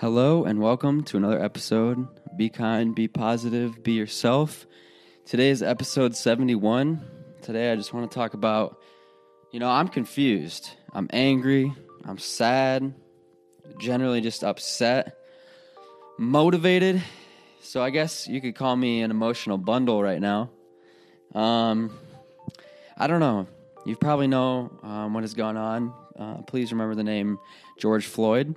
Hello and welcome to another episode. Be kind, be positive, be yourself. Today is episode 71. Today I just want to talk about, you know, I'm confused. I'm angry. I'm sad. Generally just upset. Motivated. So I guess you could call me an emotional bundle right now. Um, I don't know. You probably know um, what has gone on. Uh, please remember the name George Floyd.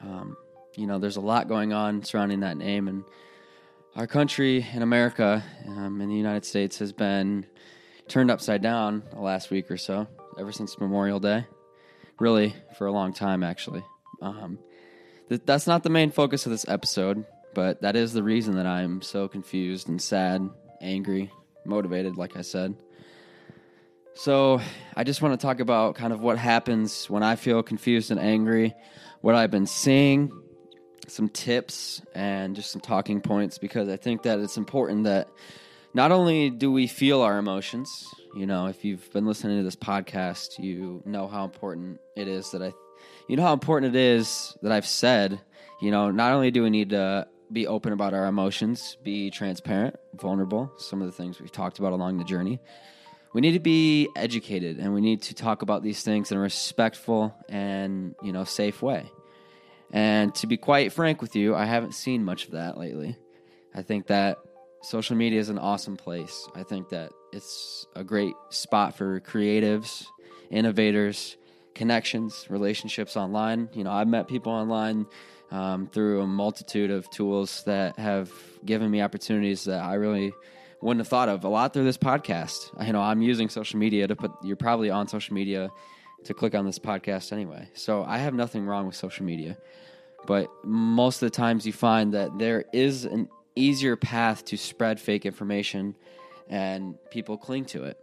Um, you know, there's a lot going on surrounding that name, and our country in America, um, in the United States, has been turned upside down the last week or so, ever since Memorial Day. Really, for a long time, actually. Um, th- that's not the main focus of this episode, but that is the reason that I'm so confused and sad, angry, motivated, like I said. So, I just want to talk about kind of what happens when I feel confused and angry, what I've been seeing, some tips, and just some talking points because I think that it's important that not only do we feel our emotions, you know, if you've been listening to this podcast, you know how important it is that I, you know how important it is that I've said, you know, not only do we need to be open about our emotions, be transparent, vulnerable, some of the things we've talked about along the journey. We need to be educated and we need to talk about these things in a respectful and, you know, safe way. And to be quite frank with you, I haven't seen much of that lately. I think that social media is an awesome place. I think that it's a great spot for creatives, innovators, connections, relationships online. You know, I've met people online um, through a multitude of tools that have given me opportunities that I really wouldn't have thought of. A lot through this podcast. You know, I'm using social media to put. You're probably on social media to click on this podcast anyway. So I have nothing wrong with social media. But most of the times you find that there is an easier path to spread fake information and people cling to it.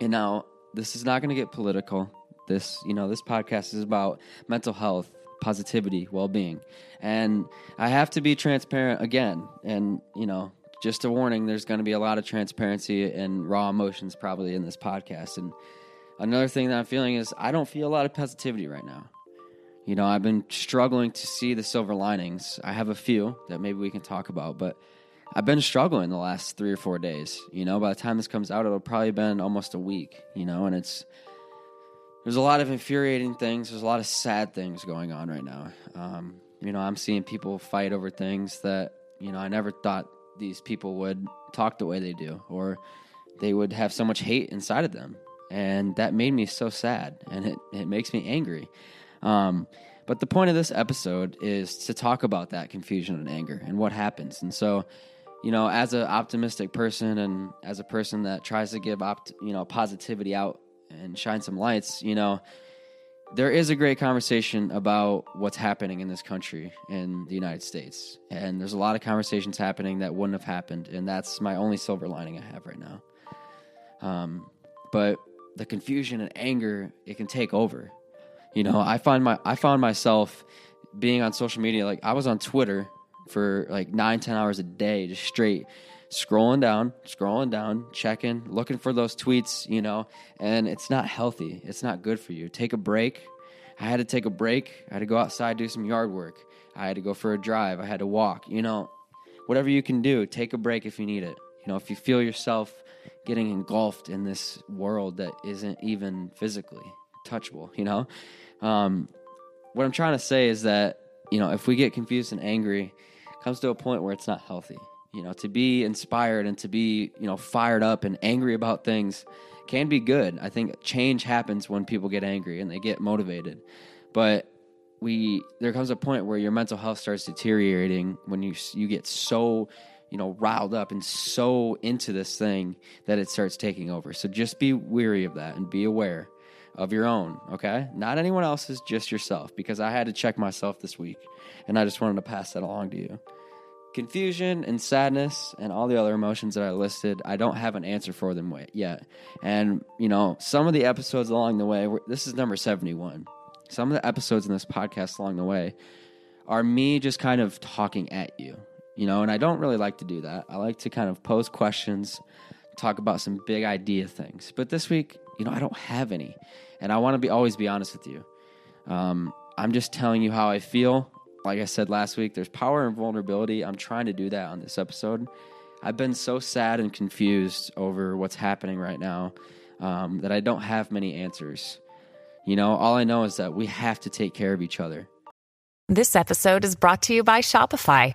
And now this is not going to get political. This, you know, this podcast is about mental health, positivity, well-being. And I have to be transparent again. And, you know, just a warning, there's going to be a lot of transparency and raw emotions probably in this podcast. And another thing that I'm feeling is I don't feel a lot of positivity right now. You know, I've been struggling to see the silver linings. I have a few that maybe we can talk about, but I've been struggling the last three or four days. You know, by the time this comes out, it'll probably been almost a week. You know, and it's there's a lot of infuriating things. There's a lot of sad things going on right now. Um, you know, I'm seeing people fight over things that you know I never thought these people would talk the way they do, or they would have so much hate inside of them, and that made me so sad, and it it makes me angry. Um, but the point of this episode is to talk about that confusion and anger and what happens. And so, you know, as an optimistic person and as a person that tries to give opt, you know, positivity out and shine some lights, you know, there is a great conversation about what's happening in this country in the United States. And there's a lot of conversations happening that wouldn't have happened. And that's my only silver lining I have right now. Um, but the confusion and anger, it can take over. You know, I find my I found myself being on social media. Like I was on Twitter for like nine, ten hours a day, just straight scrolling down, scrolling down, checking, looking for those tweets, you know, and it's not healthy. It's not good for you. Take a break. I had to take a break. I had to go outside, do some yard work. I had to go for a drive. I had to walk. You know, whatever you can do, take a break if you need it. You know, if you feel yourself getting engulfed in this world that isn't even physically touchable, you know? Um, what I'm trying to say is that, you know, if we get confused and angry, comes to a point where it's not healthy. You know, to be inspired and to be, you know, fired up and angry about things can be good. I think change happens when people get angry and they get motivated. But we there comes a point where your mental health starts deteriorating when you you get so you know riled up and so into this thing that it starts taking over. So just be weary of that and be aware of your own, okay? Not anyone else's, just yourself, because I had to check myself this week, and I just wanted to pass that along to you. Confusion and sadness and all the other emotions that I listed, I don't have an answer for them yet. And, you know, some of the episodes along the way, this is number 71. Some of the episodes in this podcast along the way are me just kind of talking at you, you know, and I don't really like to do that. I like to kind of pose questions, talk about some big idea things. But this week, you know, I don't have any and I want to be always be honest with you. Um, I'm just telling you how I feel like I said last week, there's power and vulnerability. I'm trying to do that on this episode. I've been so sad and confused over what's happening right now um, that I don't have many answers. You know, all I know is that we have to take care of each other. This episode is brought to you by Shopify.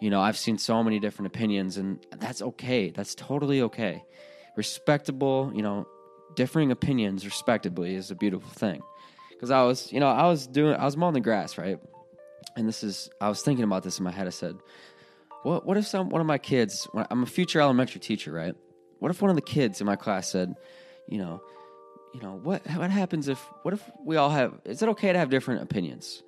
You know, I've seen so many different opinions, and that's okay. That's totally okay. Respectable, you know, differing opinions respectably is a beautiful thing. Because I was, you know, I was doing, I was mowing the grass, right? And this is, I was thinking about this in my head. I said, what, what if some, one of my kids, I'm a future elementary teacher, right? What if one of the kids in my class said, you know, you know, what, what happens if, what if we all have, is it okay to have different opinions?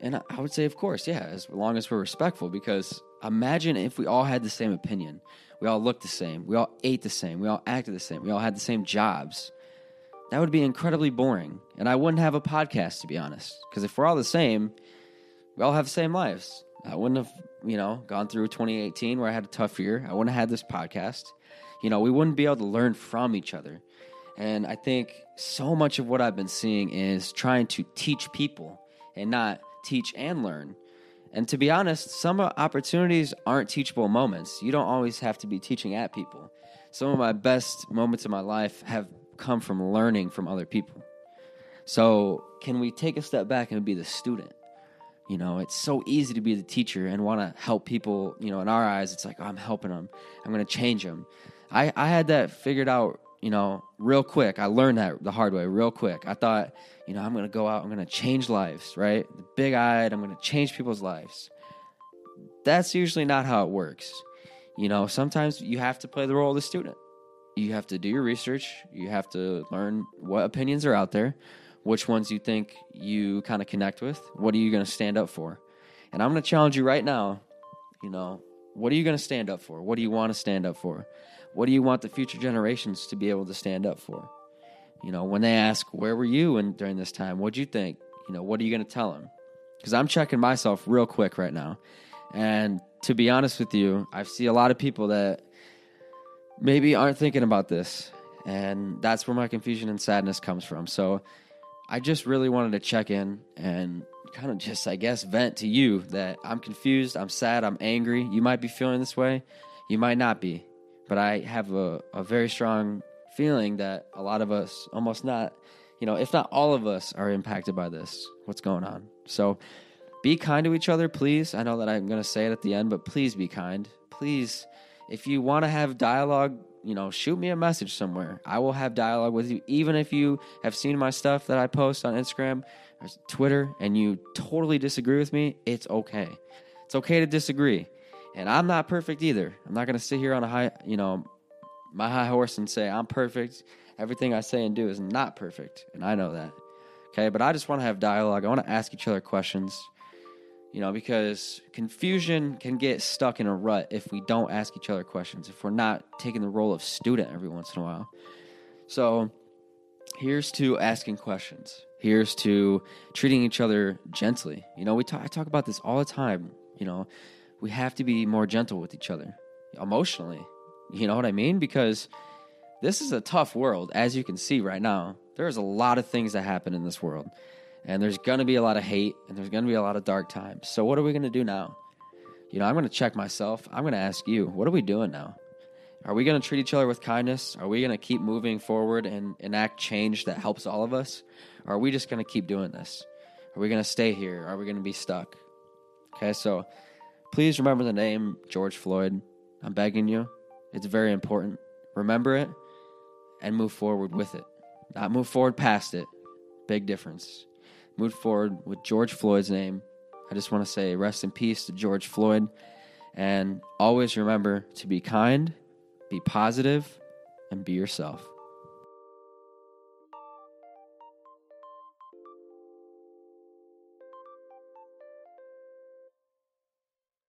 And I would say, of course, yeah, as long as we're respectful. Because imagine if we all had the same opinion, we all looked the same, we all ate the same, we all acted the same, we all had the same jobs. That would be incredibly boring, and I wouldn't have a podcast to be honest. Because if we're all the same, we all have the same lives. I wouldn't have, you know, gone through 2018 where I had a tough year. I wouldn't have had this podcast. You know, we wouldn't be able to learn from each other. And I think so much of what I've been seeing is trying to teach people and not teach and learn. And to be honest, some opportunities aren't teachable moments. You don't always have to be teaching at people. Some of my best moments in my life have come from learning from other people. So, can we take a step back and be the student? You know, it's so easy to be the teacher and want to help people. You know, in our eyes, it's like, oh, I'm helping them, I'm going to change them. I, I had that figured out, you know, real quick. I learned that the hard way real quick. I thought, you know, I'm going to go out, I'm going to change lives, right? Big eyed, I'm going to change people's lives. That's usually not how it works. You know, sometimes you have to play the role of the student. You have to do your research, you have to learn what opinions are out there, which ones you think you kind of connect with, what are you going to stand up for? And I'm going to challenge you right now, you know, what are you going to stand up for? What do you want to stand up for? What do you want the future generations to be able to stand up for? You know, when they ask, where were you and during this time? What'd you think? You know, what are you going to tell them? Because I'm checking myself real quick right now. And to be honest with you, I see a lot of people that maybe aren't thinking about this. And that's where my confusion and sadness comes from. So I just really wanted to check in and kind of just, I guess, vent to you that I'm confused, I'm sad, I'm angry. You might be feeling this way, you might not be. But I have a, a very strong feeling that a lot of us, almost not, you know, if not all of us, are impacted by this. What's going on? So be kind to each other, please. I know that I'm going to say it at the end, but please be kind. Please, if you want to have dialogue, you know, shoot me a message somewhere. I will have dialogue with you, even if you have seen my stuff that I post on Instagram or Twitter and you totally disagree with me. It's okay. It's okay to disagree. And I'm not perfect either. I'm not going to sit here on a high, you know, my high horse and say I'm perfect. Everything I say and do is not perfect, and I know that. Okay, but I just want to have dialogue. I want to ask each other questions. You know, because confusion can get stuck in a rut if we don't ask each other questions, if we're not taking the role of student every once in a while. So, here's to asking questions. Here's to treating each other gently. You know, we talk, I talk about this all the time. You know, we have to be more gentle with each other emotionally. You know what I mean? Because this is a tough world, as you can see right now. There's a lot of things that happen in this world, and there's going to be a lot of hate, and there's going to be a lot of dark times. So, what are we going to do now? You know, I'm going to check myself. I'm going to ask you, what are we doing now? Are we going to treat each other with kindness? Are we going to keep moving forward and enact change that helps all of us? Or are we just going to keep doing this? Are we going to stay here? Are we going to be stuck? Okay, so please remember the name George Floyd. I'm begging you. It's very important. Remember it and move forward with it. Not move forward past it. Big difference. Move forward with George Floyd's name. I just want to say rest in peace to George Floyd. And always remember to be kind, be positive, and be yourself.